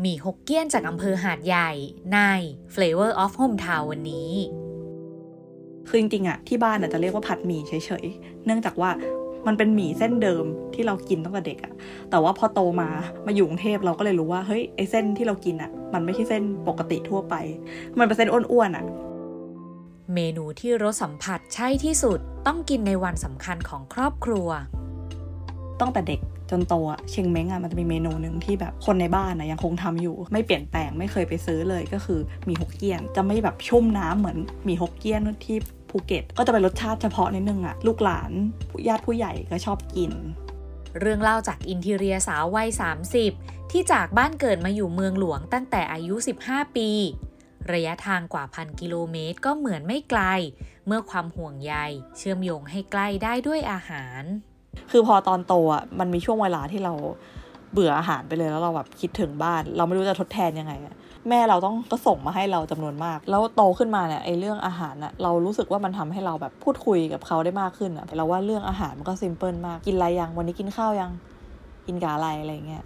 หมี่ฮกเกี้ยนจากอำเภอหาดใหญ่ใน Flavor of Hometown วันนี้ คือจริงๆอะที่บ้านอะจะเรียกว่าผัดหมี่เฉยๆ เนื่องจากว่ามันเป็นหมี่เส้นเดิมที่เรากินตั้งแต่เด็กอะแต่ว่าพอโตมามาอยู่กรุงเทพเราก็เลยรู้ว่าเฮ้ยไอเส้นที่เรากินอะมันไม่ใช่เส้นปกติทั่วไป มันเป็นเส้นอ้วนๆอะเมนูที่รสสัมผัสใช่ที่สุดต้องกินในวันสำคัญของครอบครัวตั้งแต่เด็ก จนโตอะเชงเม้งอะมันจะมีเมนูหนึ่งที่แบบคนในบ้านอะยังคงทำอยู่ ไม่เปลี่ยนแปลงไม่เคยไปซื้อเลยก็คือหมี่ฮกเกี้ยน จะไม่แบบชุ่มน้ำเหมือนหมี่ฮกเกี้ยนที่ภูเก็ต ก็จะเป็นรสชาติเฉพาะนิดนึงอะลูกหลานญาติผู้ใหญ่ก็ชอบกิน เรื่องเล่าจากอินทีเรียสาววัย 30 ที่จากบ้านเกิดมาอยู่เมืองหลวงตั้งแต่อายุ 15 ปี ระยะทางกว่าพันกิโลเมตรก็เหมือนไม่ไกล เมื่อความห่วงใยเชื่อมโยงให้ใกล้ได้ด้วยอาหาร คือพอตอนโตอะมันมีช่วงเวลาที่เราเบื่ออาหารไปเลยแล้วเราแบบคิดถึงบ้าน เราไม่รู้จะทดแทนยังไงอะแม่เราต้องก็ส่งมาให้เราจำนวนมาก แล้วโตขึ้นมาเนี่ยไอ้เรื่องอาหารอะเรารู้สึกว่ามันทำให้เราแบบพูดคุยกับเขาได้มากขึ้นอะเราว่าเรื่องอาหารมันก็ซิมเพิลมากกินอะไรยังวันนี้กินข้าวยังกินกาอะไรอะไรเงี้ย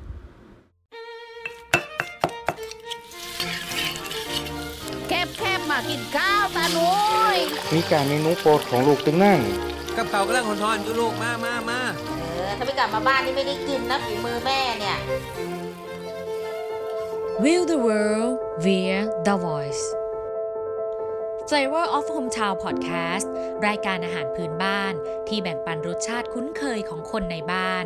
แคบแคบมากินข้าวตาหนุยมีการเมนูโปรดของลูกตึงนั่ง กับเขาวกำลังหอนๆอยู่ลูกมามามาเออถ้าไม่กลับมาบ้านนี่ไม่ได้กินนะฝีมือแม่เนี่ย Will the world via the voice Flavor of Hometown Podcast รายการอาหารพื้นบ้านที่แบ่งปันรสชาติคุ้นเคยของคนในบ้าน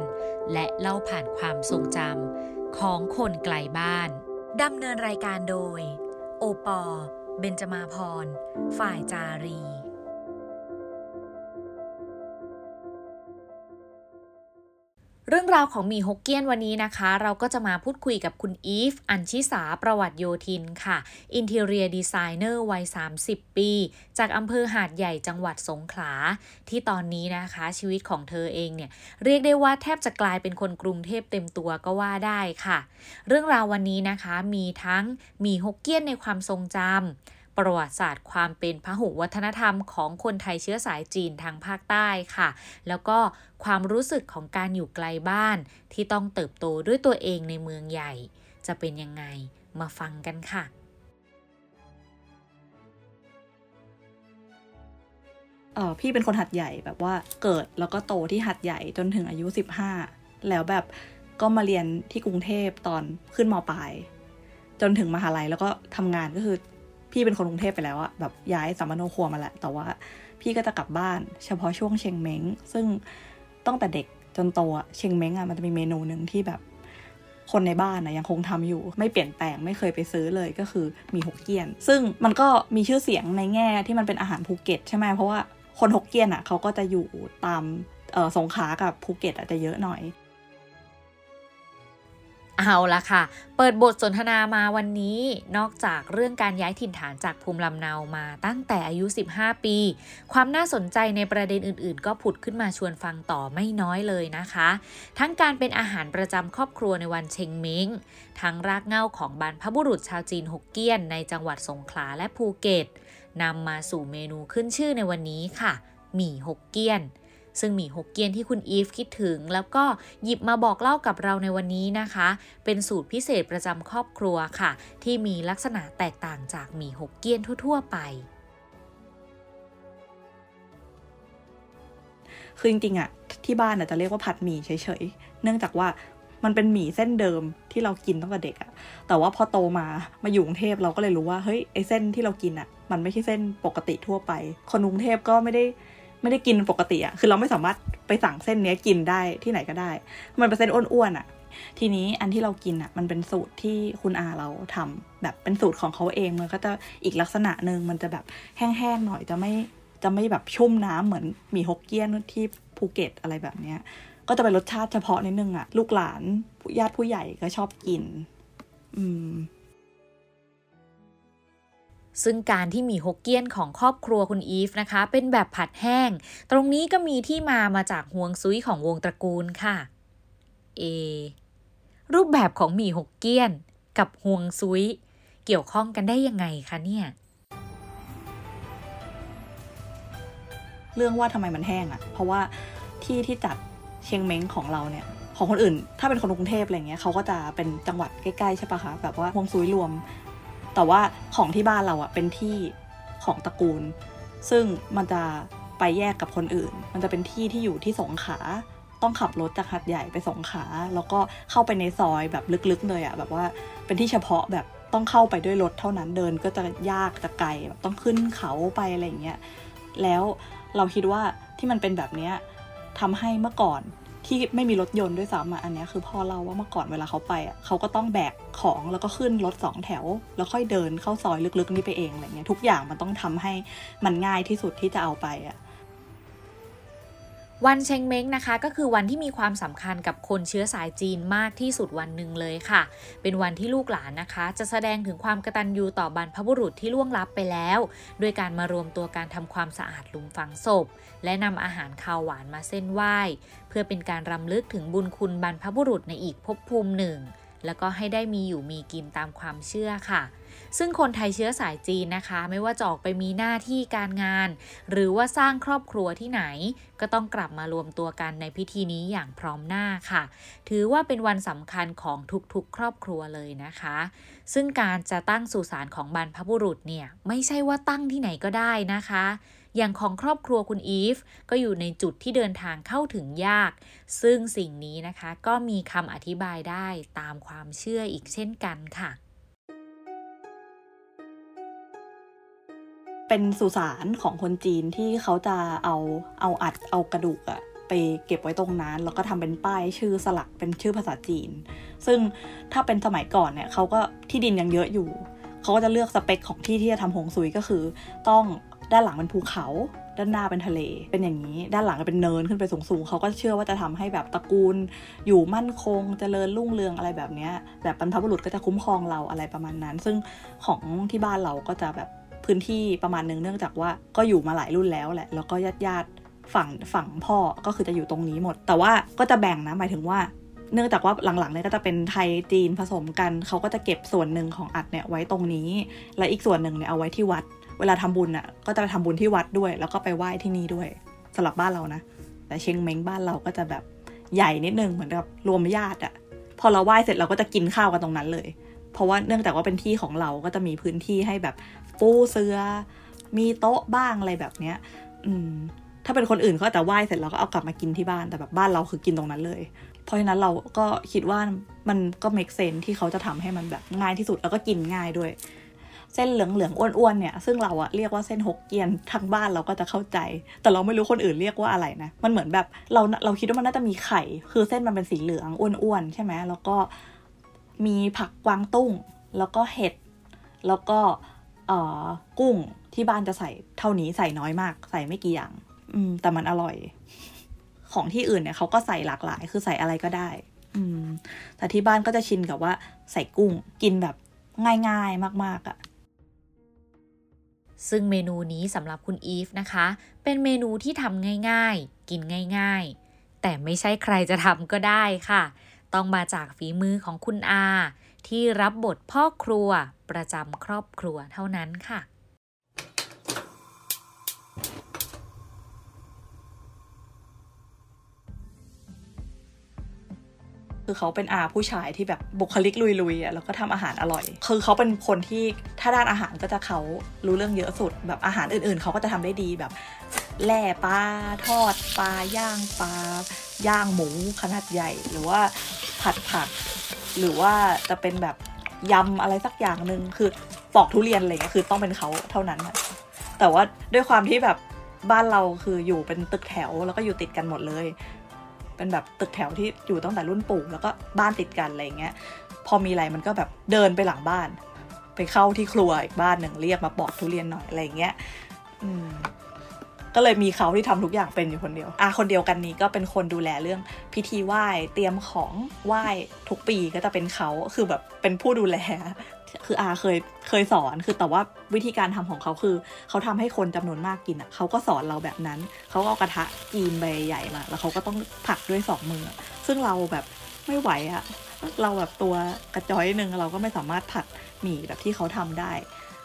และเล่าผ่านความทรงจำของคนไกลบ้านดำเนินรายการโดย โอปอ เบนจมาพร ฝ่ายจารี เรื่องราวของหมีฮกเกี้ยนวันนี้นะคะ เราก็จะมาพูดคุยกับคุณอีฟ อัญชิสาประวัติโยธินค่ะ อินเทเรียดีไซเนอร์วัย 30 ปี จากอำเภอหาดใหญ่จังหวัดสงขลา ที่ตอนนี้นะคะ ชีวิตของเธอเองเนี่ย เรียกได้ว่าแทบจะกลายเป็นคนกรุงเทพเต็มตัวก็ว่าได้ค่ะ เรื่องราววันนี้นะคะมีทั้งหมีฮกเกี้ยนในความทรงจำ ประวัติศาสตร์ความเป็นพหุวัฒนธรรมของคนไทยเชื้อสายจีนทางภาคใต้ค่ะ แล้วก็ความรู้สึกของการอยู่ไกลบ้าน ที่ต้องเติบโตด้วยตัวเองในเมืองใหญ่ จะเป็นยังไงมาฟังกันค่ะเออพี่เป็นคนหัดใหญ่แบบว่าเกิดแล้วก็โตที่หัดใหญ่จนถึงอายุสิบห้าแล้วแบบก็มาเรียนที่กรุงเทพตอนขึ้นมปลาย จนถึงมหาลัยแล้วก็ทำงานก็คือ พี่เป็นคนกรุงเทพไปแล้วอะแบบย้ายสัมมโนครัวมาแหละแต่ว่าพี่ก็จะกลับบ้าน เฉพาะช่วงเชงเม้ง ซึ่งตั้งแต่เด็กจนโตอะเชงเม้งอะมันจะมีเมนูหนึ่งที่แบบคนในบ้านนะยังคงทำอยู่ ไม่เปลี่ยนแปลงไม่เคยไปซื้อเลยก็คือมีฮกเกี้ยน ซึ่งมันก็มีชื่อเสียงในแง่ที่มันเป็นอาหารภูเก็ตใช่ไหมเพราะว่าคนฮกเกี้ยนอะเขาก็จะอยู่ตามสงขากับภูเก็ตอาจจะเยอะหน่อย เอาละค่ะ เปิดบทสนทนามาวันนี้ นอกจากเรื่องการย้ายถิ่นฐานจากภูมิลำเนามาตั้งแต่อายุ 15 ปี ความน่าสนใจในประเด็นอื่นๆ ก็ผุดขึ้นมาชวนฟังต่อไม่น้อยเลยนะคะ ทั้งการเป็นอาหารประจำครอบครัวในวันเชงเม้งทั้งรากเง้าของบรรพบุรุษชาวจีนฮกเกี้ยน ในจังหวัดสงขลาและภูเก็ตนำมาสู่เมนูขึ้นชื่อในวันนี้ค่ะ หมี่ฮกเกี้ยน ซึ่งหมี่ฮกเกี้ยนที่คุณอีฟคิดถึง แล้วก็หยิบมาบอกเล่ากับเราในวันนี้นะคะ เป็นสูตรพิเศษประจำครอบครัวค่ะ ที่มีลักษณะแตกต่างจากหมี่ฮกเกี้ยนทั่ว ๆ ไปคือจริงๆอะที่บ้านอะจะเรียกว่าผัดหมี่เฉยๆ เนื่องจากว่ามันเป็นหมี่เส้นเดิมที่เรากินตั้งแต่เด็กอะแต่ว่าพอโตมามาอยู่กรุงเทพเราก็เลยรู้ว่าเฮ้ยไอเส้นที่เรากินอะมันไม่ใช่เส้นปกติทั่วไป คนกรุงเทพก็ไม่ได้ ไม่ได้กินปกติอะคือเราไม่สามารถไปสั่งเส้นเนี้ยกินได้ที่ไหนก็ได้ มันเป็นเส้นอ้วนๆอะทีนี้อันที่เรากินอะมันเป็นสูตรที่คุณอาเราทำแบบเป็นสูตรของเขาเองมันก็จะอีกลักษณะหนึ่งมันจะแบบแห้งๆหน่อยจะไม่จะไม่แบบชุ่มน้ำเหมือนหมี่ฮกเกี้ยนที่ภูเก็ตอะไรแบบเนี้ยก็จะเป็นรสชาติเฉพาะนิดนึงอะลูกหลานญาติผู้ใหญ่ก็ชอบกิน อืม ซึ่งการที่มีฮกเกี้ยนของครอบครัวคุณอีฟนะคะ เป็นแบบผัดแห้ง ตรงนี้ก็มีที่มามาจากฮวงซุยของวงตระกูลค่ะเอรูปแบบของหมี่ฮกเกี้ยน กับฮวงซุย เกี่ยวข้องกันได้ยังไงคะเนี่ยเรื่องว่าทำไมมันแห้งอะเพราะว่าที่ที่จัดเชียงเม้งของเราเนี่ย ของคนอื่น ถ้าเป็นคนกรุงเทพอะไรเงี้ยเขาก็จะเป็นจังหวัดใกล้ๆใช่ปะคะ แบบว่าฮวงซุยรวม แต่ว่าของที่บ้านเราอะเป็นที่ของตระกูล ซึ่งมันจะไปแยกกับคนอื่น มันจะเป็นที่ที่อยู่ที่สงขา ต้องขับรถจากหัดใหญ่ไปสงขา แล้วก็เข้าไปในซอยแบบลึกๆเลยอะแบบว่าเป็นที่เฉพาะแบบต้องเข้าไปด้วยรถเท่านั้นเดินก็จะยากจะไกลแบบต้องขึ้นเขาไปอะไรอย่างเงี้ย แล้วเราคิดว่าที่มันเป็นแบบเนี้ยทำให้เมื่อก่อน ที่ไม่มีรถยนต์ด้วยซ้ำอะอันนี้คือพ่อเล่าว่าเมื่อก่อนเวลาเขาไปอะเขาก็ต้องแบกของแล้วก็ขึ้นรถสองแถว แล้วค่อยเดินเข้าซอยลึกๆนี่ไปเองอะไรเงี้ยทุกอย่างมันต้องทำให้มันง่ายที่สุดที่จะเอาไปอะ วันเชงเม้งนะคะ ก็คือวันที่มีความสำคัญกับคนเชื้อสายจีนมากที่สุดวันหนึ่งเลยค่ะ เป็นวันที่ลูกหลานนะคะ จะแสดงถึงความกตัญญูต่อบรรพบุรุษที่ล่วงลับไปแล้ว ด้วยการมารวมตัวการทำความสะอาดลุมฝังศพ และนำอาหารคาวหวานมาเส้นไหว้ เพื่อเป็นการรำลึกถึงบุญคุณบรรพบุรุษในอีกภพภูมิหนึ่ง แล้วก็ให้ได้มีอยู่มีกินตามความเชื่อค่ะ ซึ่งคนไทยเชื้อสายจีนนะคะ ไม่ว่าจะออกไปมีหน้าที่การงาน หรือว่าสร้างครอบครัวที่ไหน ก็ต้องกลับมารวมตัวกันในพิธีนี้อย่างพร้อมหน้าค่ะ ถือว่าเป็นวันสำคัญของทุกๆ ครอบครัวเลยนะคะ ซึ่งการจะตั้งสุสานของบรรพบุรุษเนี่ยไม่ใช่ว่าตั้งที่ไหนก็ได้นะคะอย่างของครอบครัวคุณอีฟก็อยู่ในจุดที่เดินทางเข้าถึงยาก ซึ่งสิ่งนี้นะคะก็มีคำอธิบายได้ตามความเชื่ออีกเช่นกันค่ะ เป็นสุสานของคนจีนที่เขาจะเอาเอาอัดเอากระดูกอะไปเก็บไว้ตรงนั้น แล้วก็ทำเป็นป้ายชื่อสลักเป็นชื่อภาษาจีน ซึ่งถ้าเป็นสมัยก่อนเนี่ยเขาก็ที่ดินยังเยอะอยู่ เขาก็จะเลือกสเปคของที่ที่จะทำหงสุยก็คือ ต้องด้านหลังเป็นภูเขา ด้านหน้าเป็นทะเล เป็นอย่างนี้ ด้านหลังก็เป็นเนินขึ้นไปสูงๆเขาก็เชื่อว่าจะทำให้แบบตระกูล อยู่มั่นคงเจริญรุ่งเรืองอะไรแบบเนี้ยแบบบรรพบุรุษก็จะคุ้มครองเราอะไรประมาณนั้น ซึ่งของที่บ้านเราก็จะแบบ พื้นที่ประมาณนึงเนื่องจากว่าก็อยู่มาหลายรุ่นแล้วแหละ แล้วก็ญาติญาติฝั่งฝั่งพ่อก็คือจะอยู่ตรงนี้หมด แต่ว่าก็จะแบ่งนะหมายถึงว่า เนื่องจากว่าหลังๆเนี่ยก็จะเป็นไทยจีนผสมกันเขาก็จะเก็บส่วนหนึ่งของอัดเนี่ยไว้ตรงนี้ และอีกส่วนหนึ่งเนี่ยเอาไว้ที่วัด เวลาทำบุญอะก็จะไปทำบุญที่วัดด้วย แล้วก็ไปไหว้ที่นี่ด้วยสำหรับบ้านเรานะ แต่เชียงเม้งบ้านเราก็จะแบบใหญ่นิดนึงเหมือนกับรวมญาติอะพอเราไหว้เสร็จเราก็จะกินข้าวกันตรงนั้นเลย เพราะว่าเนื่องจากว่าเป็นที่ของเราก็จะมีพื้นที่ให้แบบ ปูเสือ มีโต๊ะบ้างอะไรแบบเนี้ย อืม ถ้าเป็นคนอื่นเขาอาจจะไหว้เสร็จแล้วก็เอากลับมากินที่บ้านแต่แบบบ้านเราคือกินตรงนั้นเลย เพราะฉะนั้นเราก็คิดว่ามันก็ make sense ที่เขาจะทำให้มันแบบง่ายที่สุดแล้วก็กินง่ายด้วย เส้นเหลืองเหลืองๆอ้วนๆเนี่ย ซึ่งเราอะเรียกว่าเส้นฮกเกี้ยนทางบ้านเราก็จะเข้าใจ แต่เราไม่รู้คนอื่นเรียกว่าอะไรนะ มันเหมือนแบบเราเราคิดว่ามันน่าจะมีไข่ คือเส้นมันเป็นสีเหลืองอ้วนๆใช่ไหมแล้วก็มีผักกวางตุ้ง แล้วก็เห็ด แล้วก็ กุ้งที่บ้านจะใส่เท่านี้ใส่น้อยมาก ใส่ไม่กี่อย่าง อืม แต่มันอร่อย ของที่อื่นเนี่ยเขาก็ใส่หลากหลาย คือใส่อะไรก็ได้ อืม แต่ที่บ้านก็จะชินกับว่าใส่กุ้งกินแบบง่ายๆมาก ๆอะ่ะซึ่งเมนูนี้สำหรับคุณอีฟนะคะ เป็นเมนูที่ทำง่ายๆ กินง่ายๆ แต่ไม่ใช่ใครจะทำก็ได้ค่ะ ต้องมาจากฝีมือของคุณอา ที่รับบทพ่อครัวประจำครอบครัวเท่านั้นค่ะคือเขาเป็นอาผู้ชายที่แบบบุคลิกลุยๆอะแล้วก็ทำอาหารอร่อย คือเขาเป็นคนที่ถ้าด้านอาหารก็จะเขารู้เรื่องเยอะสุด แบบอาหารอื่นๆ เขาก็จะทำได้ดีแบบ แล่ปลาทอดปลาย่างปลาย่างหมูขนาดใหญ่ หรือว่าผัดผัก หรือว่าจะเป็นแบบยำอะไรสักอย่างหนึ่งคือปอกทุเรียนอะไรเงี้ยคือต้องเป็นเขาเท่านั้นแต่ว่าด้วยความที่แบบบ้านเราคืออยู่เป็นตึกแถวแล้วก็อยู่ติดกันหมดเลย เป็นแบบตึกแถวที่อยู่ตั้งแต่รุ่นปู่แล้วก็บ้านติดกันอะไรเงี้ยพอมีอะไรมันก็แบบเดินไปหลังบ้าน ไปเข้าที่ครัวอีกบ้านหนึ่งเรียกมาปอกทุเรียนหน่อยอะไรเงี้ย อืม ก็เลยมีเขาที่ทำทุกอย่างเป็นอยู่คนเดียวอาคนเดียวกันนี้ก็เป็นคนดูแลเรื่องพิธีไหว้เตรียมของไหว้ทุกปีก็จะเป็นเขาคือแบบเป็นผู้ดูแลคืออาเคยเคยสอนคือแต่ว่าวิธีการทำของเขาคือ เขาทำให้คนจำนวนมากกินอะเขาก็สอนเราแบบนั้น เขาก็เอากระทะจีนใบใหญ่มา แล้วเขาก็ต้องผักด้วยสองมือ ซึ่งเราแบบไม่ไหวอะ เราแบบตัวกระจอยหนึ่งเราก็ไม่สามารถผัดหมี่แบบที่เขาทำได้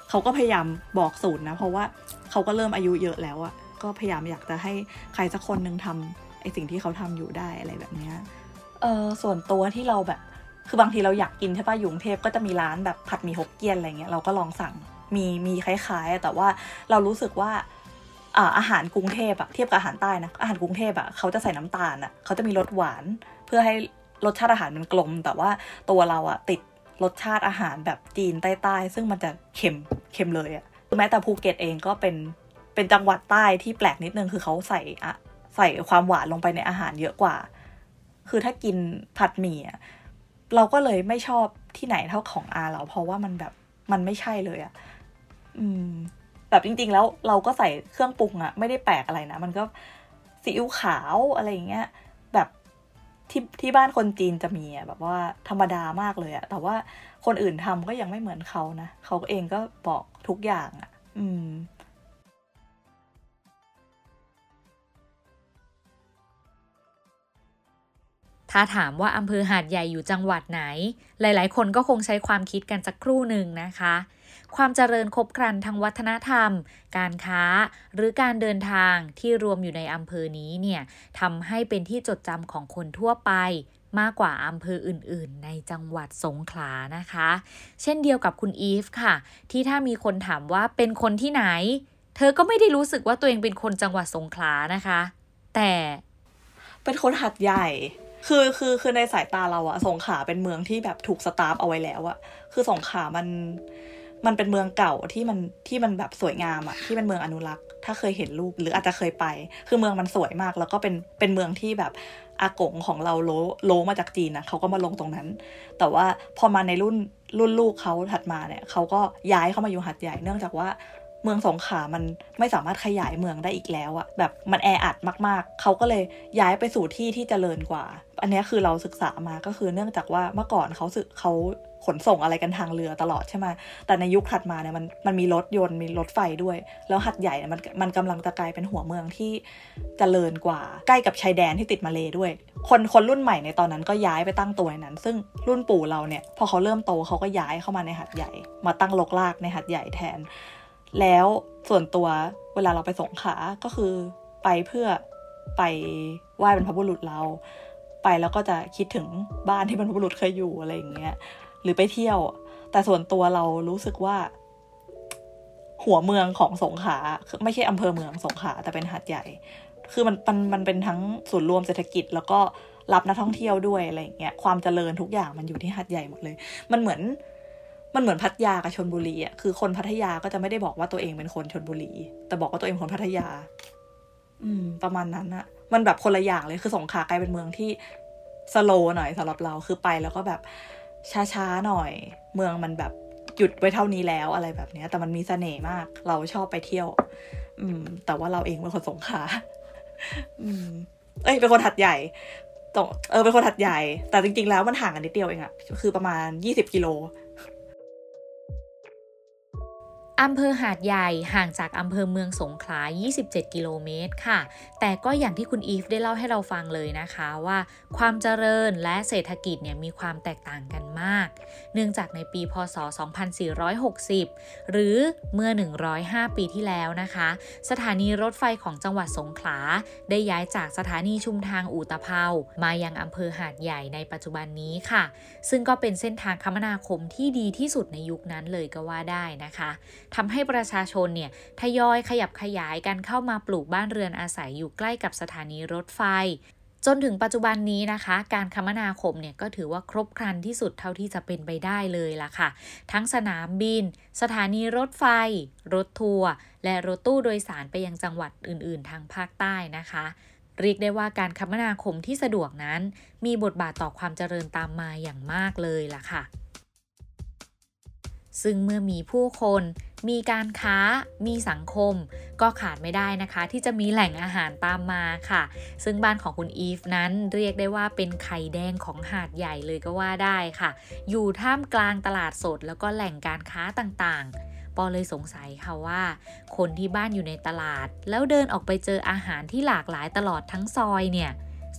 เขาก็พยายามบอกสูตรนะ เพราะว่าเขาก็เริ่มอายุเยอะแล้วอะ ก็พยายามอยากจะให้ใครสักคนหนึ่งทำไอสิ่งที่เขาทำอยู่ได้อะไรแบบเนี้ยเออส่วนตัวที่เราแบบ คือบางทีเราอยากกินใช่ป่ะอยู่กรุงเทพก็จะมีร้านแบบผัดหมี่ฮกเกี้ยนอะไรเงี้ยเราก็ลองสั่งมีมีคล้ายๆ แต่ว่าเรารู้สึกว่าอาอาหารกรุงเทพอะเทียบกับอาหารใต้นะอาหารกรุงเทพอะเขาจะใส่น้ำตาลอะเขาจะมีรสหวาน เพื่อให้รสชาติอาหารมันกลม แต่ว่าตัวเราอะติดรสชาติอาหารแบบจีนใต้ๆซึ่งมันจะเค็มเค็มเลยอะแม้แต่ภูเก็ตเองก็เป็น เป็นจังหวัดใต้ที่แปลกนิดนึงคือเขาใส่อะใส่ความหวานลงไปในอาหารเยอะกว่า คือถ้ากินผัดหมี่เราก็เลยไม่ชอบที่ไหนเท่าของอาเรา เพราะว่ามันแบบมันไม่ใช่เลยอะอืม แบบจริง ๆ แล้วเราก็ใส่เครื่องปรุงอะไม่ได้แปลกอะไรนะ มันก็ซีอิ๊วขาวอะไรอย่างเงี้ย แบบที่ที่บ้านคนจีนจะมีอะแบบว่าธรรมดามากเลยอะแต่ว่าคนอื่นทำก็ยังไม่เหมือนเขานะเขาเองก็บอกทุกอย่างอะอืม ถ้าถามว่าอำเภอหาดใหญ่อยู่จังหวัดไหน หลายๆ คนก็คงใช้ความคิดกันสักครู่หนึ่งนะคะ ความเจริญครบครันทางวัฒนธรรม การค้า หรือการเดินทางที่รวมอยู่ในอำเภอนี้เนี่ยทำให้เป็นที่จดจำของคนทั่วไปมากกว่าอำเภออื่น ๆ ในจังหวัดสงขลานะคะ เช่นเดียวกับคุณอีฟค่ะ ที่ถ้ามีคนถามว่าเป็นคนที่ไหน เธอก็ไม่ได้รู้สึกว่าตัวเองเป็นคนจังหวัดสงขลานะคะ แต่ เป็นคนหัดใหญ่ คือคือคือในสายตาเราอะสงขลาเป็นเมืองที่แบบถูกสตาร์ฟเอาไว้แล้วอะคือสงขลามันมันเป็นเมืองเก่าที่มันที่มันแบบสวยงามอะที่เป็นเมืองอนุรักษ์ ถ้าเคยเห็นรูปหรืออาจจะเคยไป คือเมืองมันสวยมาก แล้วก็เป็นเป็นเมืองที่แบบอากงของเราโลโลมาจากจีนนะเขาก็มาลงตรงนั้น แต่ว่าพอมาในรุ่นรุ่นลูกเขาถัดมาเนี่ยเขาก็ย้ายเข้ามาอยู่หัดใหญ่เนื่องจากว่า เมืองสงขลามันไม่สามารถขยายเมืองได้อีกแล้วอะแบบมันแออัดมากๆ เขาก็เลยย้ายไปสู่ที่ที่เจริญกว่า อันนี้คือเราศึกษามาก็คือเนื่องจากว่าเมื่อก่อนเขาสึกเขาขนส่งอะไรกันทางเรือตลอดใช่ไหมแต่ในยุคถัดมาเนี่ยมันมันมีรถยนต์มีรถไฟด้วย แล้วหัดใหญ่เนี่ยมันมันกำลังจะกลายเป็นหัวเมืองที่เจริญกว่า ใกล้กับชายแดนที่ติดมาเลด้วย คนคนรุ่นใหม่ในตอนนั้นก็ย้ายไปตั้งตัวในนั้น ซึ่งรุ่นปู่เราเนี่ยพอเขาเริ่มโตเขาก็ย้ายเข้ามาในหัดใหญ่ มาตั้งลกลากในหัดใหญ่แทน แล้วส่วนตัวเวลาเราไปสงขาก็คือไปเพื่อไปไหว้บรรพบุรุษเรา ไปแล้วก็จะคิดถึงบ้านที่บรรพบุรุษเคยอยู่อะไรอย่างเงี้ยหรือไปเที่ยว แต่ส่วนตัวเรารู้สึกว่า หัวเมืองของสงขลาคือไม่ใช่อำเภอเมืองสงขลาแต่เป็นหาดใหญ่ คือมันมันมันเป็นทั้งศูนย์รวมเศรษฐกิจ แล้วก็รับนักท่องเที่ยวด้วยอะไรอย่างเงี้ยความเจริญทุกอย่างมันอยู่ที่หาดใหญ่หมดเลย มันเหมือน มันเหมือนพัทยากับชนบุรีอะคือคนพัทยาก็จะไม่ได้บอกว่าตัวเองเป็นคนชนบุรี แต่บอกว่าตัวเองคนพัทยา อืม ประมาณนั้นอะมันแบบคนละอย่างเลยคือสงขลากลายเป็นเมืองที่สโลหน่อยสำหรับเราคือไปแล้วก็แบบช้าๆหน่อย เมืองมันแบบหยุดไว้เท่านี้แล้วอะไรแบบเนี้ย แต่มันมีเสน่ห์มาก เราชอบไปเที่ยว อืม แต่ว่าเราเองเป็นคนสงขลาอืม เอ้ยเป็นคนหัดใหญ่ตรงเออเป็นคนหัดใหญ่ แต่จริง ๆ แล้วมันห่างกันนิดเดียวเองอะคือประมาณยี่สิบกิโล อำเภอหาดใหญ่ห่างจากอำเภอเมืองสงขลา 27 กิโลเมตรค่ะ แต่ก็อย่างที่คุณอีฟได้เล่าให้เราฟังเลยนะคะว่า ความเจริญและเศรษฐกิจเนี่ยมีความแตกต่างกันมาก เนื่องจากในปีพศ 2460 หรือเมื่อ 105 ปีที่แล้วนะคะ สถานีรถไฟของจังหวัดสงขลา ได้ย้ายจากสถานีชุมทางอู่ตะเภามายังอำเภอหาดใหญ่ในปัจจุบันนี้ค่ะ ซึ่งก็เป็นเส้นทางคมนาคมที่ดีที่สุดในยุคนั้นเลยก็ว่าได้นะคะทำให้ประชาชนเนี่ยทยอยขยับขยายกันเข้ามาปลูกบ้านเรือนอาศัยอยู่ใกล้กับสถานีรถไฟ จนถึงปัจจุบันนี้นะคะ การคมนาคมเนี่ยก็ถือว่าครบครันที่สุดเท่าที่จะเป็นไปได้เลยล่ะค่ะ ทั้งสนามบิน สถานีรถไฟ รถทัวร์และรถตู้โดยสารไปยังจังหวัดอื่น ๆ ทางภาคใต้นะคะเรียกได้ว่าการคมนาคมที่สะดวกนั้น มีบทบาทต่อความเจริญตามมาอย่างมากเลยล่ะค่ะ ซึ่งเมื่อมีผู้คน มีการค้า มีสังคม ก็ขาดไม่ได้นะคะ ที่จะมีแหล่งอาหารตามมาค่ะ ซึ่งบ้านของคุณอีฟนั้นเรียกได้ว่าเป็นไข่แดงของหาดใหญ่เลยก็ว่าได้ค่ะ อยู่ท่ามกลางตลาดสด แล้วก็แหล่งการค้าต่างๆปอเลยสงสัยค่ะว่า คนที่บ้านอยู่ในตลาด แล้วเดินออกไปเจออาหารที่หลากหลายตลอดทั้งซอยเนี่ย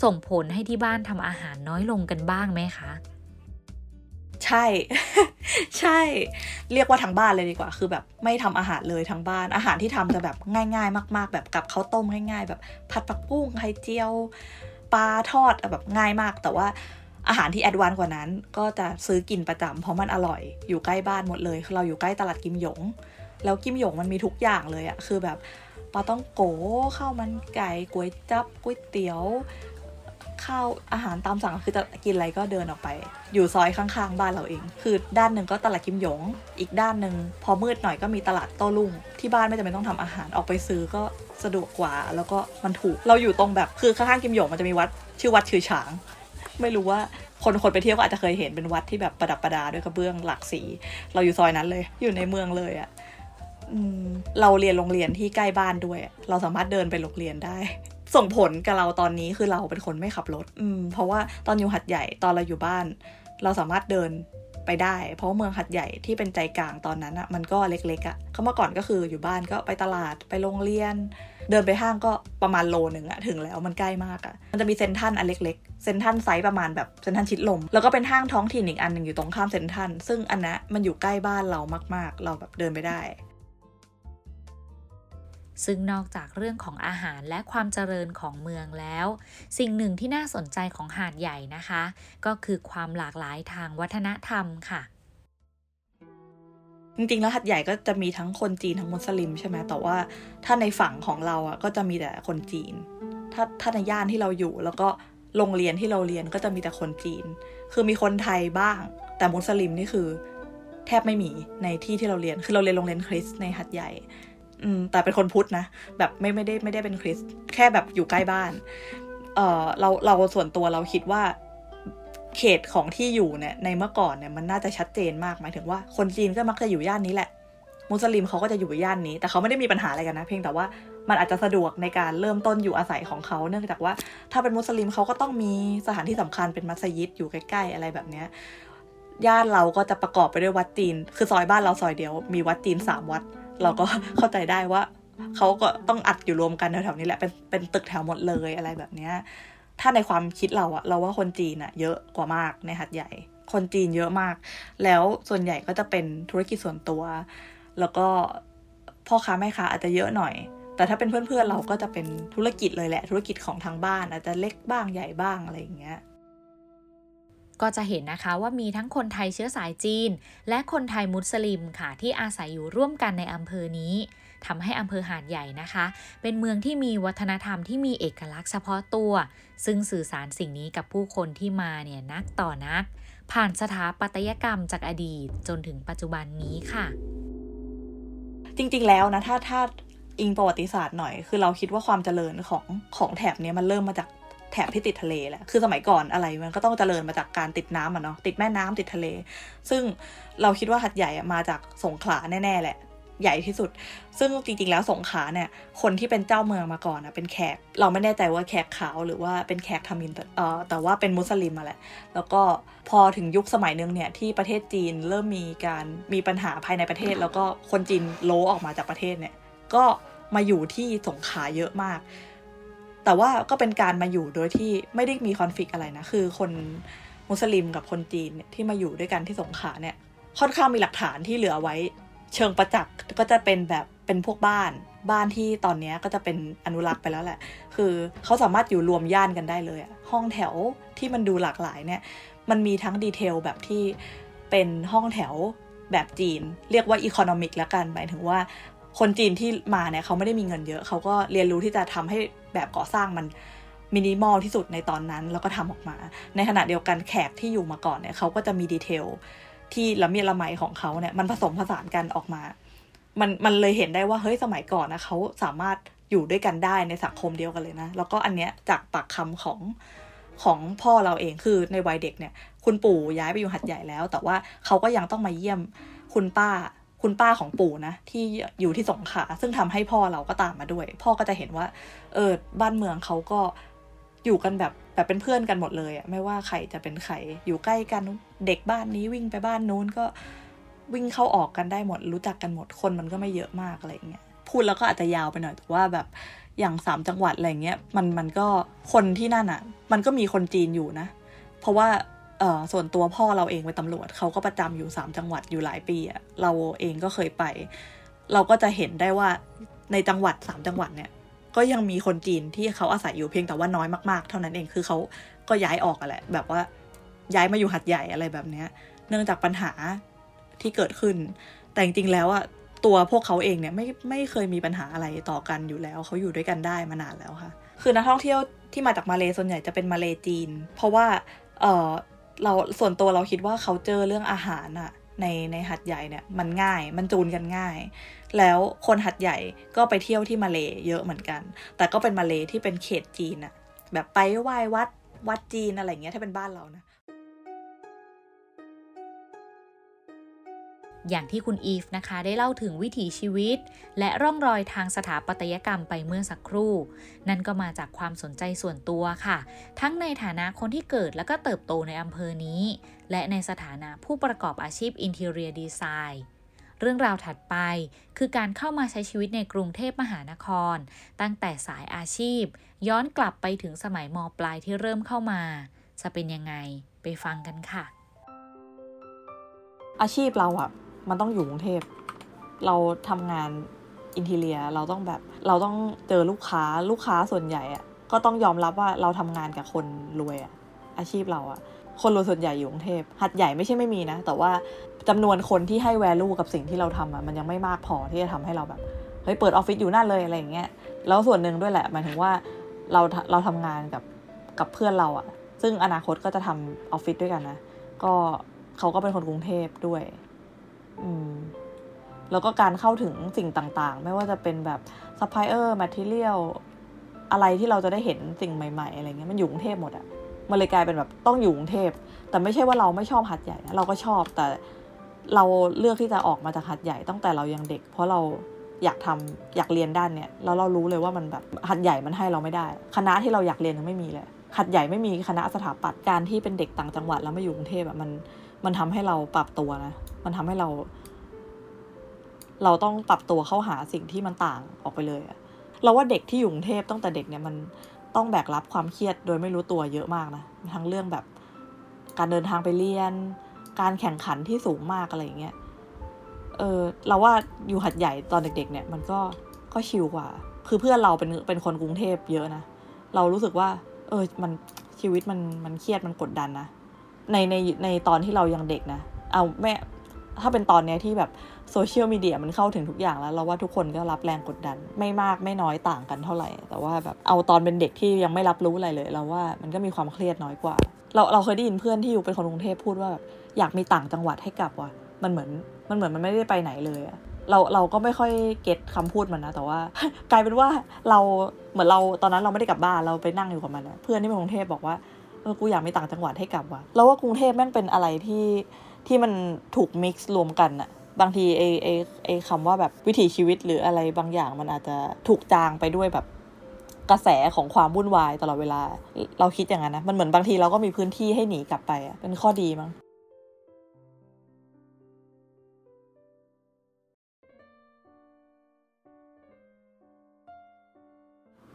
ส่งผลให้ที่บ้านทำอาหารน้อยลงกันบ้างไหมคะ ใช่ ใช่ เรียกว่าทั้งบ้านเลยดีกว่า คือแบบไม่ทำอาหารเลยทั้งบ้าน อาหารที่ทำจะแบบง่าย ๆ มาก ๆ แบบกับข้าวต้มง่าย ๆ แบบผัดผักบุ้งไข่เจียวปลาทอดแบบง่ายมาก แต่ว่าอาหารที่แอดวานซ์กว่านั้น ก็จะซื้อกินประจำเพราะมันอร่อยอยู่ใกล้บ้านหมดเลยเราอยู่ใกล้ตลาดกิมหยง แล้วกิมหยงมันมีทุกอย่างเลยอะคือแบบปลาต้องโกข้าวมันไก่ก๋วยจับก๋วยเตี๋ยว ข้าวอาหารตามสั่งคือจะกินอะไรก็เดินออกไป อยู่ซอยข้างๆ บ้านเราเอง คือด้านหนึ่งก็ตลาดกิมหยง อีกด้านหนึ่งพอมืดหน่อยก็มีตลาดโต้รุ่ง ที่บ้านไม่จำเป็นต้องทำอาหารออกไปซื้อก็สะดวกกว่า แล้วก็มันถูก เราอยู่ตรงแบบคือข้างๆกิมหยงมันจะมีวัด ชื่อวัดชื่อฉาง ไม่รู้ว่าคนคนไปเที่ยวก็อาจจะเคยเห็นเป็นวัดที่แบบประดับประดาด้วยกระเบื้องหลากสี เราอยู่ซอยนั้นเลย อยู่ในเมืองเลยอะ่ะเราเรียนโรงเรียนที่ใกล้บ้านด้วย เราสามารถเดินไปโรงเรียนได้ ส่งผลกับเราตอนนี้คือเราเป็นคนไม่ขับรถ อืม เพราะว่าตอนอยู่หัดใหญ่ตอนเราอยู่บ้าน เราสามารถเดินไปได้ เพราะเมืองหัดใหญ่ที่เป็นใจกลางตอนนั้นอะมันก็เล็กๆอะ่ะเขาเมื่อก่อนก็คืออยู่บ้านก็ไปตลาดไปโรงเรียน เดินไปห้างก็ประมาณโลหนึ่งอะถึงแล้วมันใกล้มากอะมันจะมีเซนทันอันเล็กๆ Central size ประมาณแบบเซนทันชิดลม แล้วก็เป็นห้างท้องถิ่นอีกอันหนึ่งอยู่ตรงข้ามเซนทันซึ่งอันนั้นมันอยู่ใกล้บ้านเรามากๆ เราแบบเดินไปได้ ซึ่งนอกจากเรื่องของอาหารและความเจริญของเมืองแล้ว สิ่งหนึ่งที่น่าสนใจของหาดใหญ่นะคะ ก็คือความหลากหลายทางวัฒนธรรมค่ะจริงๆแล้วหัดใหญ่ก็จะมีทั้งคนจีนทั้งมุสลิมใช่ไหมแต่ว่าถ้าในฝั่งของเราอะก็จะมีแต่คนจีน ถ้าถ้าในย่านที่เราอยู่ แล้วก็โรงเรียนที่เราเรียนก็จะมีแต่คนจีน คือมีคนไทยบ้าง แต่มุสลิมนี่คือ แทบไม่มีในที่ที่เราเรียน คือเราเรียนโรงเรียนคริสในหัดใหญ่ อืมแต่เป็นคนพุทธนะ แบบไม่ไม่ได้ไม่ได้เป็นคริสแค่แบบอยู่ใกล้บ้าน เออเราเราส่วนตัวเราคิดว่าเขตของที่อยู่เนี่ยในเมื่อก่อนเนี่ยมันน่าจะชัดเจนมากหมายถึงว่าคนจีนก็มักจะอยู่ย่านนี้แหละ มุสลิมเขาก็จะอยู่ย่านนี้ แต่เขาไม่ได้มีปัญหาอะไรกันนะ เพียงแต่ว่ามันอาจจะสะดวกในการเริ่มต้นอยู่อาศัยของเขา เนื่องจากว่า ถ้าเป็นมุสลิมเขาก็ต้องมีสถานที่สำคัญเป็นมัสยิดอยู่ใกล้ ๆ อะไรแบบเนี้ยย่านเราก็จะประกอบไปด้วยวัดจีน คือซอยบ้านเราซอยเดียว มีวัดจีนสามวัด เราก็เข้าใจได้ว่าเขาก็ต้องอัดอยู่รวมกันแถวๆนี้แหละเป็นเป็นตึกแถวหมดเลยอะไรแบบเนี้ยถ้าในความคิดเราอะเราว่าคนจีนอะเยอะกว่ามากในหัดใหญ่ คนจีนเยอะมาก แล้วส่วนใหญ่ก็จะเป็นธุรกิจส่วนตัว แล้วก็พ่อค้าแม่ค้าอาจจะเยอะหน่อย แต่ถ้าเป็นเพื่อนๆเราก็จะเป็นธุรกิจเลยแหละ ธุรกิจของทางบ้านอาจจะเล็กบ้างใหญ่บ้างอะไรอย่างเงี้ย ก็จะเห็นนะคะว่ามีทั้งคนไทยเชื้อสายจีน และคนไทยมุสลิมค่ะ ที่อาศัยอยู่ร่วมกันในอำเภอนี้ทำให้อำเภอหาดใหญ่นะคะ เป็นเมืองที่มีวัฒนธรรมที่มีเอกลักษณ์เฉพาะตัว ซึ่งสื่อสารสิ่งนี้กับผู้คนที่มาเนี่ยนักต่อนัก ผ่านสถาปัตยกรรมจากอดีตจนถึงปัจจุบันนี้ค่ะ จริงๆแล้วนะถ้าถ้าอิงประวัติศาสตร์หน่อย คือเราคิดว่าความเจริญของของแถบนี้มันเริ่มมาจาก แถบที่ติดทะเลแหละ คือสมัยก่อนอะไรมันก็ต้องเจริญมาจากการติดน้ำอะเนาะ ติดแม่น้ำติดทะเล ซึ่งเราคิดว่าหัดใหญ่มาจากสงขลาแน่ๆแหละ ใหญ่ที่สุด ซึ่งจริงๆแล้วสงขลาเนี่ย คนที่เป็นเจ้าเมืองมาก่อนอะ เป็นแขก เราไม่แน่ใจว่าแขกขาวหรือว่าเป็นแขกทามิน เอ่อ แต่ว่าเป็นมุสลิมมาแหละ แล้วก็พอถึงยุคสมัยนึงเนี่ยที่ประเทศจีนเริ่มมีการมีปัญหาภายในประเทศ แล้วก็คนจีนโลออกมาจากประเทศเนี่ย ก็มาอยู่ที่สงขลาเยอะมาก แต่ว่าก็เป็นการมาอยู่โดยที่ไม่ได้มีคอนฟ lict อะไรนะ คือคนมุสลิมกับคนจีนที่มาอยู่ด้วยกันที่สงขลาเนี่ย ค่อนข้างมีหลักฐานที่เหลือไว้ เชิงประจักษ์ก็จะเป็นแบบเป็นพวกบ้าน บ้านที่ตอนนี้ก็จะเป็นอนุรักษ์ไปแล้วแหละ คือเขาสามารถอยู่รวมย่านกันได้เลยอะห้องแถวที่มันดูหลากหลายเนี่ย มันมีทั้ง detail แบบที่เป็นห้องแถวแบบจีน เรียกว่า economic แล้วกันหมายถึงว่า คนจีนที่มาเนี่ยเขาไม่ได้มีเงินเยอะ เขาก็เรียนรู้ที่จะทำให้แบบก่อสร้างมันมินิมอลที่สุดในตอนนั้น แล้วก็ทำออกมา ในขณะเดียวกันแขกที่อยู่มาก่อนเนี่ยเขาก็จะมีดีเทลที่ละเมียดละไมของเขาเนี่ยมันผสมผสานกันออกมา มันมันเลยเห็นได้ว่าเฮ้ยสมัยก่อนนะเขาสามารถอยู่ด้วยกันได้ในสังคมเดียวกันเลยนะ แล้วก็อันเนี้ยจากปากคำของของพ่อเราเองคือในวัยเด็กเนี่ย คุณปู่ย้ายไปอยู่หัดใหญ่แล้ว แต่ว่าเขาก็ยังต้องมาเยี่ยมคุณป้า คุณป้าของปู่นะ ที่อยู่ที่สงขลาซึ่งทำให้พ่อเราก็ตามมาด้วย พ่อก็จะเห็นว่า เออบ้านเมืองเขาก็อยู่กันแบบแบบเป็นเพื่อนกันหมดเลยอะไม่ว่าใครจะเป็นใครอยู่ใกล้กันเด็กบ้านนี้วิ่งไปบ้านนู้นก็วิ่งเข้าออกกันได้หมด รู้จักกันหมดคนมันก็ไม่เยอะมากอะไรเงี้ยพูดแล้วก็อาจจะยาวไปหน่อยแต่ว่าแบบอย่างสามจังหวัดอะไรเงี้ยมันมันก็คนที่นั่นอะ มันก็มีคนจีนอยู่นะ เพราะว่า เออส่วนตัวพ่อเราเองเป็นตำรวจเขาก็ประจำอยู่สามจังหวัดอยู่หลายปีอะเราเองก็เคยไป เราก็จะเห็นได้ว่าในจังหวัดสามจังหวัดเนี่ย ก็ยังมีคนจีนที่เขาอาศัยอยู่เพียงแต่ว่าน้อยมากๆ เท่านั้นเองคือเขาก็ย้ายออกอะแหละแบบว่าย้ายมาอยู่หัดใหญ่อะไรแบบเนี้ย เนื่องจากปัญหาที่เกิดขึ้น แต่จริงๆแล้วอะตัวพวกเขาเองเนี่ยไม่ไม่เคยมีปัญหาอะไรต่อกันอยู่แล้วเขาอยู่ด้วยกันได้มานานแล้วค่ะ คือนักท่องเที่ยวที่มาจากมาเลส่วนใหญ่จะเป็นมาเลจีน เพราะว่าเออ เราส่วนตัวเราคิดว่าเขาเจอเรื่องอาหารอะในในหัดใหญ่เนี่ยมันง่ายมันจูนกันง่าย แล้วคนหัดใหญ่ก็ไปเที่ยวที่มาเลเยอะเหมือนกัน แต่ก็เป็นมาเลที่เป็นเขตจีนอะแบบไปไหว้วัดวัดจีนอะไรเงี้ยถ้าเป็นบ้านเรานะ อย่างที่คุณอีฟนะคะ ได้เล่าถึงวิถีชีวิต และร่องรอยทางสถาปัตยกรรมไปเมื่อสักครู่ นั่นก็มาจากความสนใจส่วนตัวค่ะ ทั้งในฐานะคนที่เกิดและก็เติบโตในอำเภอนี้ และในสถานะผู้ประกอบอาชีพ Interior Design เรื่องราวถัดไปคือการเข้ามาใช้ชีวิตในกรุงเทพมหานคร ตั้งแต่สายอาชีพ ย้อนกลับไปถึงสมัยมปลายที่เริ่มเข้ามา จะเป็นยังไงไปฟังกันค่ะ อาชีพเราอะ มันต้องอยู่กรุงเทพ เราทำงานอินทีเลียเราต้องแบบเราต้องเจอลูกค้าลูกค้าส่วนใหญ่อะก็ต้องยอมรับว่าเราทำงานกับคนรวยอะอาชีพเราอะคนรวยส่วนใหญ่อยู่กรุงเทพหัดใหญ่ไม่ใช่ไม่มีนะ แต่ว่าจำนวนคนที่ให้แวลูกับสิ่งที่เราทำอะมันยังไม่มากพอที่จะทำให้เราแบบเฮ้ยเปิดออฟฟิศอยู่นั่นเลยอะไรอย่างเงี้ยแล้วส่วนหนึ่งด้วยแหละหมายถึงว่าเราเราทำงานกับกับเพื่อนเราอะซึ่งอนาคตก็จะทำออฟฟิศด้วยกันนะ ก็เขาก็เป็นคนกรุงเทพด้วย แล้วก็การเข้าถึงสิ่งต่างๆ ไม่ว่าจะเป็นแบบsupplier material อะไรที่เราจะได้เห็นสิ่งใหม่ ๆ อะไรเงี้ยมันอยู่กรุงเทพหมดอะมันเลยกลายเป็นแบบต้องอยู่กรุงเทพ แต่ไม่ใช่ว่าเราไม่ชอบหาดใหญ่นะเราก็ชอบแต่เราเลือกที่จะออกมาจากหาดใหญ่ตั้งแต่เรายังเด็ก เพราะเราอยากทำอยากเรียนด้านเนี้ยแล้วเรารู้เลยว่ามันแบบหาดใหญ่มันให้เราไม่ได้ คณะที่เราอยากเรียนยังไม่มีเลยหาดใหญ่ไม่มีคณะสถาปัตย์การที่เป็นเด็กต่างจังหวัดแล้วมาอยู่กรุงเทพแบบมัน มันทำให้เราปรับตัวนะ มันทำให้เรา เราต้องปรับตัวเข้าหาสิ่งที่มันต่างออกไปเลยอะเราว่าเด็กที่อยู่กรุงเทพตั้งแต่เด็กเนี่ยมันต้องแบกรับความเครียดโดยไม่รู้ตัวเยอะมากนะ ทั้งเรื่องแบบการเดินทางไปเรียน การแข่งขันที่สูงมากอะไรอย่างเงี้ย เออเราว่าอยู่หัดใหญ่ตอนเด็ก ๆ เนี่ย มันก็ก็ชิลกว่า คือเพื่อนเราเป็นเป็นคนกรุงเทพเยอะนะ เรารู้สึกว่า เออ มันชีวิตมันมันเครียดมันกดดันนะ ในในในตอนที่เรายังเด็กนะ เอาแม่ถ้าเป็นตอนเนี้ยที่แบบโซเชียลมีเดียมันเข้าถึงทุกอย่างแล้ว เราว่าทุกคนก็รับแรงกดดัน ไม่มากไม่น้อยต่างกันเท่าไหร่ แต่ว่าแบบเอาตอนเป็นเด็กที่ยังไม่รับรู้อะไรเลย เราว่ามันก็มีความเครียดน้อยกว่า เราเราเคยได้ยินเพื่อนที่อยู่เป็นคนกรุงเทพพูดว่าแบบอยากมีต่างจังหวัดให้กลับว่ะมันเหมือนมันเหมือนมันไม่ได้ไปไหนเลยอะเราเราก็ไม่ค่อยเก็ตคำพูดมันนะแต่ว่า กลายเป็นว่าเราเหมือนเราตอนนั้นเราไม่ได้กลับบ้านเราไปนั่งอยู่กับมันนะเพื่อนที่เป็นกรุงเทพบอกว่า เออกูอยากมีต่างจังหวัดให้กลับว่ะเราว่ากรุงเทพแม่งเป็นอะไรที่ที่มันถูกมิกซ์รวมกันอะบางทีไอไอไอคำว่าแบบวิถีชีวิตหรืออะไรบางอย่างมันอาจจะถูกจางไปด้วยแบบกระแสของความวุ่นวายตลอดเวลา เราคิดอย่างนั้นนะ มันเหมือนบางทีเราก็มีพื้นที่ให้หนีกลับไปอะเป็นข้อดีมั้ง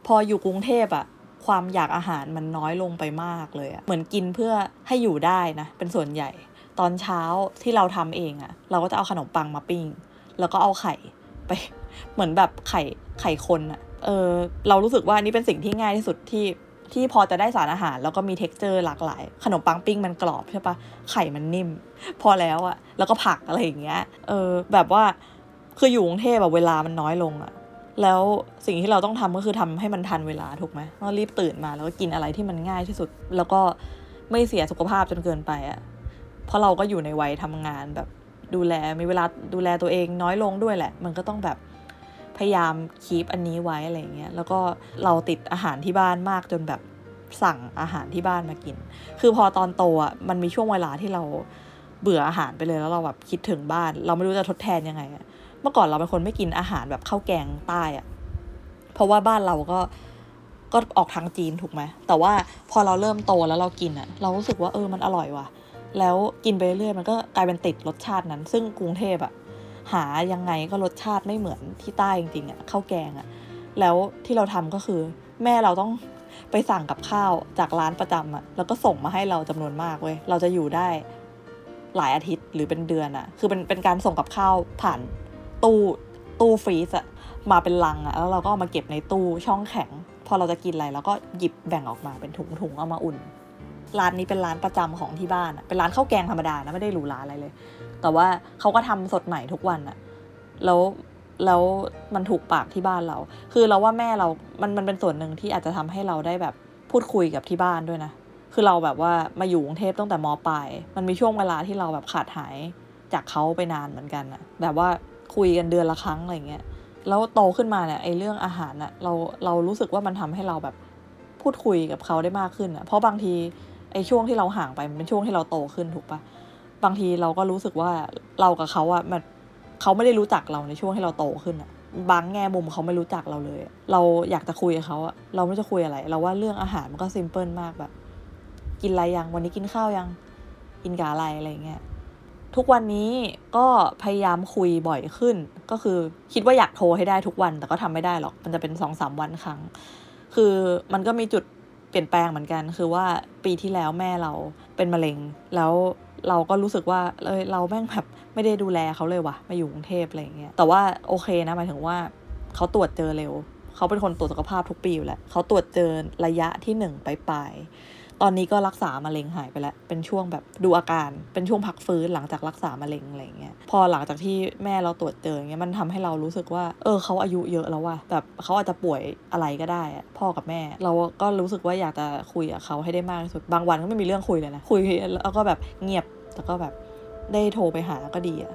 พออยู่กรุงเทพอะ ความอยากอาหารมันน้อยลงไปมากเลยอะเหมือนกินเพื่อให้อยู่ได้นะ เป็นส่วนใหญ่ ตอนเช้าที่เราทำเองอะเราก็จะเอาขนมปังมาปิ้ง แล้วก็เอาไข่ไป เหมือนแบบไข่ไข่คนอะเออเรารู้สึกว่านี่เป็นสิ่งที่ง่ายที่สุดที่ที่พอจะได้สารอาหาร แล้วก็มี texture หลากหลาย ขนมปังปิ้งมันกรอบใช่ปะไข่มันนิ่ม พอแล้วอะแล้วก็ผักอะไรอย่างเงี้ย เออแบบว่าคืออยู่กรุงเทพแบบเวลามันน้อยลงอะ แล้วสิ่งที่เราต้องทำก็คือทำให้มันทันเวลาถูกไหมก็รีบตื่นมาแล้วก็กินอะไรที่มันง่ายที่สุด แล้วก็ไม่เสียสุขภาพจนเกินไปอะ่ะเพราะเราก็อยู่ในวัยทำงานแบบดูแลมีเวลาดูแลตัวเองน้อยลงด้วยแหละ มันก็ต้องแบบพยายามคีปอันนี้ไว้อะไรเงี้ยแล้วก็เราติดอาหารที่บ้านมากจนแบบสั่งอาหารที่บ้านมากิน คือพอตอนโตอะมันมีช่วงเวลาที่เราเบื่ออาหารไปเลยแล้วเราแบบคิดถึงบ้าน เราไม่รู้จะทดแทนยังไงอะ มื่อก่อนเราเป็นคนไม่กินอาหารแบบข้าวแกงใต้อะเพราะว่าบ้านเราก็ก็ออกทางจีนถูกไหมแต่ว่าพอเราเริ่มโตแล้วเรากินอะเรารู้สึกว่าเออมันอร่อยว่ะ แล้วกินไปเรื่อยมันก็กลายเป็นติดรสชาตินั้น ซึ่งกรุงเทพอะหายังไงก็รสชาติไม่เหมือนที่ใต้จริงๆอะข้าวแกงอะแล้วที่เราทำก็คือ แม่เราต้องไปสั่งกับข้าวจากร้านประจำอะแล้วก็ส่งมาให้เราจำนวนมากเว้ยเราจะอยู่ได้หลายอาทิตย์หรือเป็นเดือนอะคือเป็นเป็นการส่งกับข้าวผ่าน ตู้ตู้ฟรีซอะมาเป็นลังอะแล้วเราก็เอามาเก็บในตู้ช่องแข็ง พอเราจะกินอะไรเราก็หยิบแบ่งออกมาเป็นถุงๆเอามาอุ่น ร้านนี้เป็นร้านประจำของที่บ้านเป็นร้านข้าวแกงธรรมดานะไม่ได้หรูหราอะไรเลย แต่ว่าเขาก็ทำสดใหม่ทุกวันอะแล้วแล้วมันถูกปากที่บ้านเรา คือเราว่าแม่เรา มันมันเป็นส่วนหนึ่งที่อาจจะทำให้เราได้แบบพูดคุยกับที่บ้านด้วยนะ คือเราแบบว่ามาอยู่กรุงเทพตั้งแต่มปลาย มันมีช่วงเวลาที่เราแบบขาดหายจากเขาไปนานเหมือนกันอะแบบว่า คุยกันเดือนละครั้งอะไรเงี้ยแล้วโตขึ้นมาเนี่ยไอ้เรื่องอาหารอะเราเรารู้สึกว่ามันทำให้เราแบบพูดคุยกับเขาได้มากขึ้นอะเพราะบางทีไอ้ช่วงที่เราห่างไปมันเป็นช่วงที่เราโตขึ้นถูกปะบางทีเราก็รู้สึกว่าเรากับเขาอะมันเขาไม่ได้รู้จักเราในช่วงที่เราโตขึ้นอะบางแง่มุมเขาไม่รู้จักเราเลย เราอยากจะคุยกับเขาอะเราไม่จะคุยอะไร เราว่าเรื่องอาหารมันก็ซิมเพิลมากแบบ กินอะไรยังวันนี้กินข้าวยัง กินกะอะไรอะไรเงี้ย ทุกวันนี้ก็พยายามคุยบ่อยขึ้น ก็คือคิดว่าอยากโทรให้ได้ทุกวัน แต่ก็ทำไม่ได้หรอก มันจะเป็นสองสามวันครั้ง คือมันก็มีจุดเปลี่ยนแปลงเหมือนกัน คือว่าปีที่แล้วแม่เราเป็นมะเร็ง แล้วเราก็รู้สึกว่าเอยเราแม่งแบบไม่ได้ดูแลเขาเลยว่ะมาอยู่กรุงเทพอะไรเงี้ย แต่ว่าโอเคนะหมายถึงว่าเขาตรวจเจอเร็ว เขาเป็นคนตรวจสุขภาพทุกปีอยู่แหละเขาตรวจเจอระยะที่หนึ่งไปปลายๆ ตอนนี้ก็รักษามะเร็งหายไปแล้ว เป็นช่วงแบบดูอาการ เป็นช่วงพักฟื้นหลังจากรักษามะเร็งอะไรเงี้ย พอหลังจากที่แม่เราตรวจเจอเงี้ย มันทำให้เรารู้สึกว่า เออเขาอายุเยอะแล้วว่ะ แบบเขาอาจจะป่วยอะไรก็ได้อะพ่อกับแม่ เราก็รู้สึกว่าอยากจะคุยกับเขาให้ได้มากที่สุด บางวันก็ไม่มีเรื่องคุยเลยนะ คุยแล้วก็แบบเงียบแล้วก็แบบได้โทรไปหาก็ดีอะ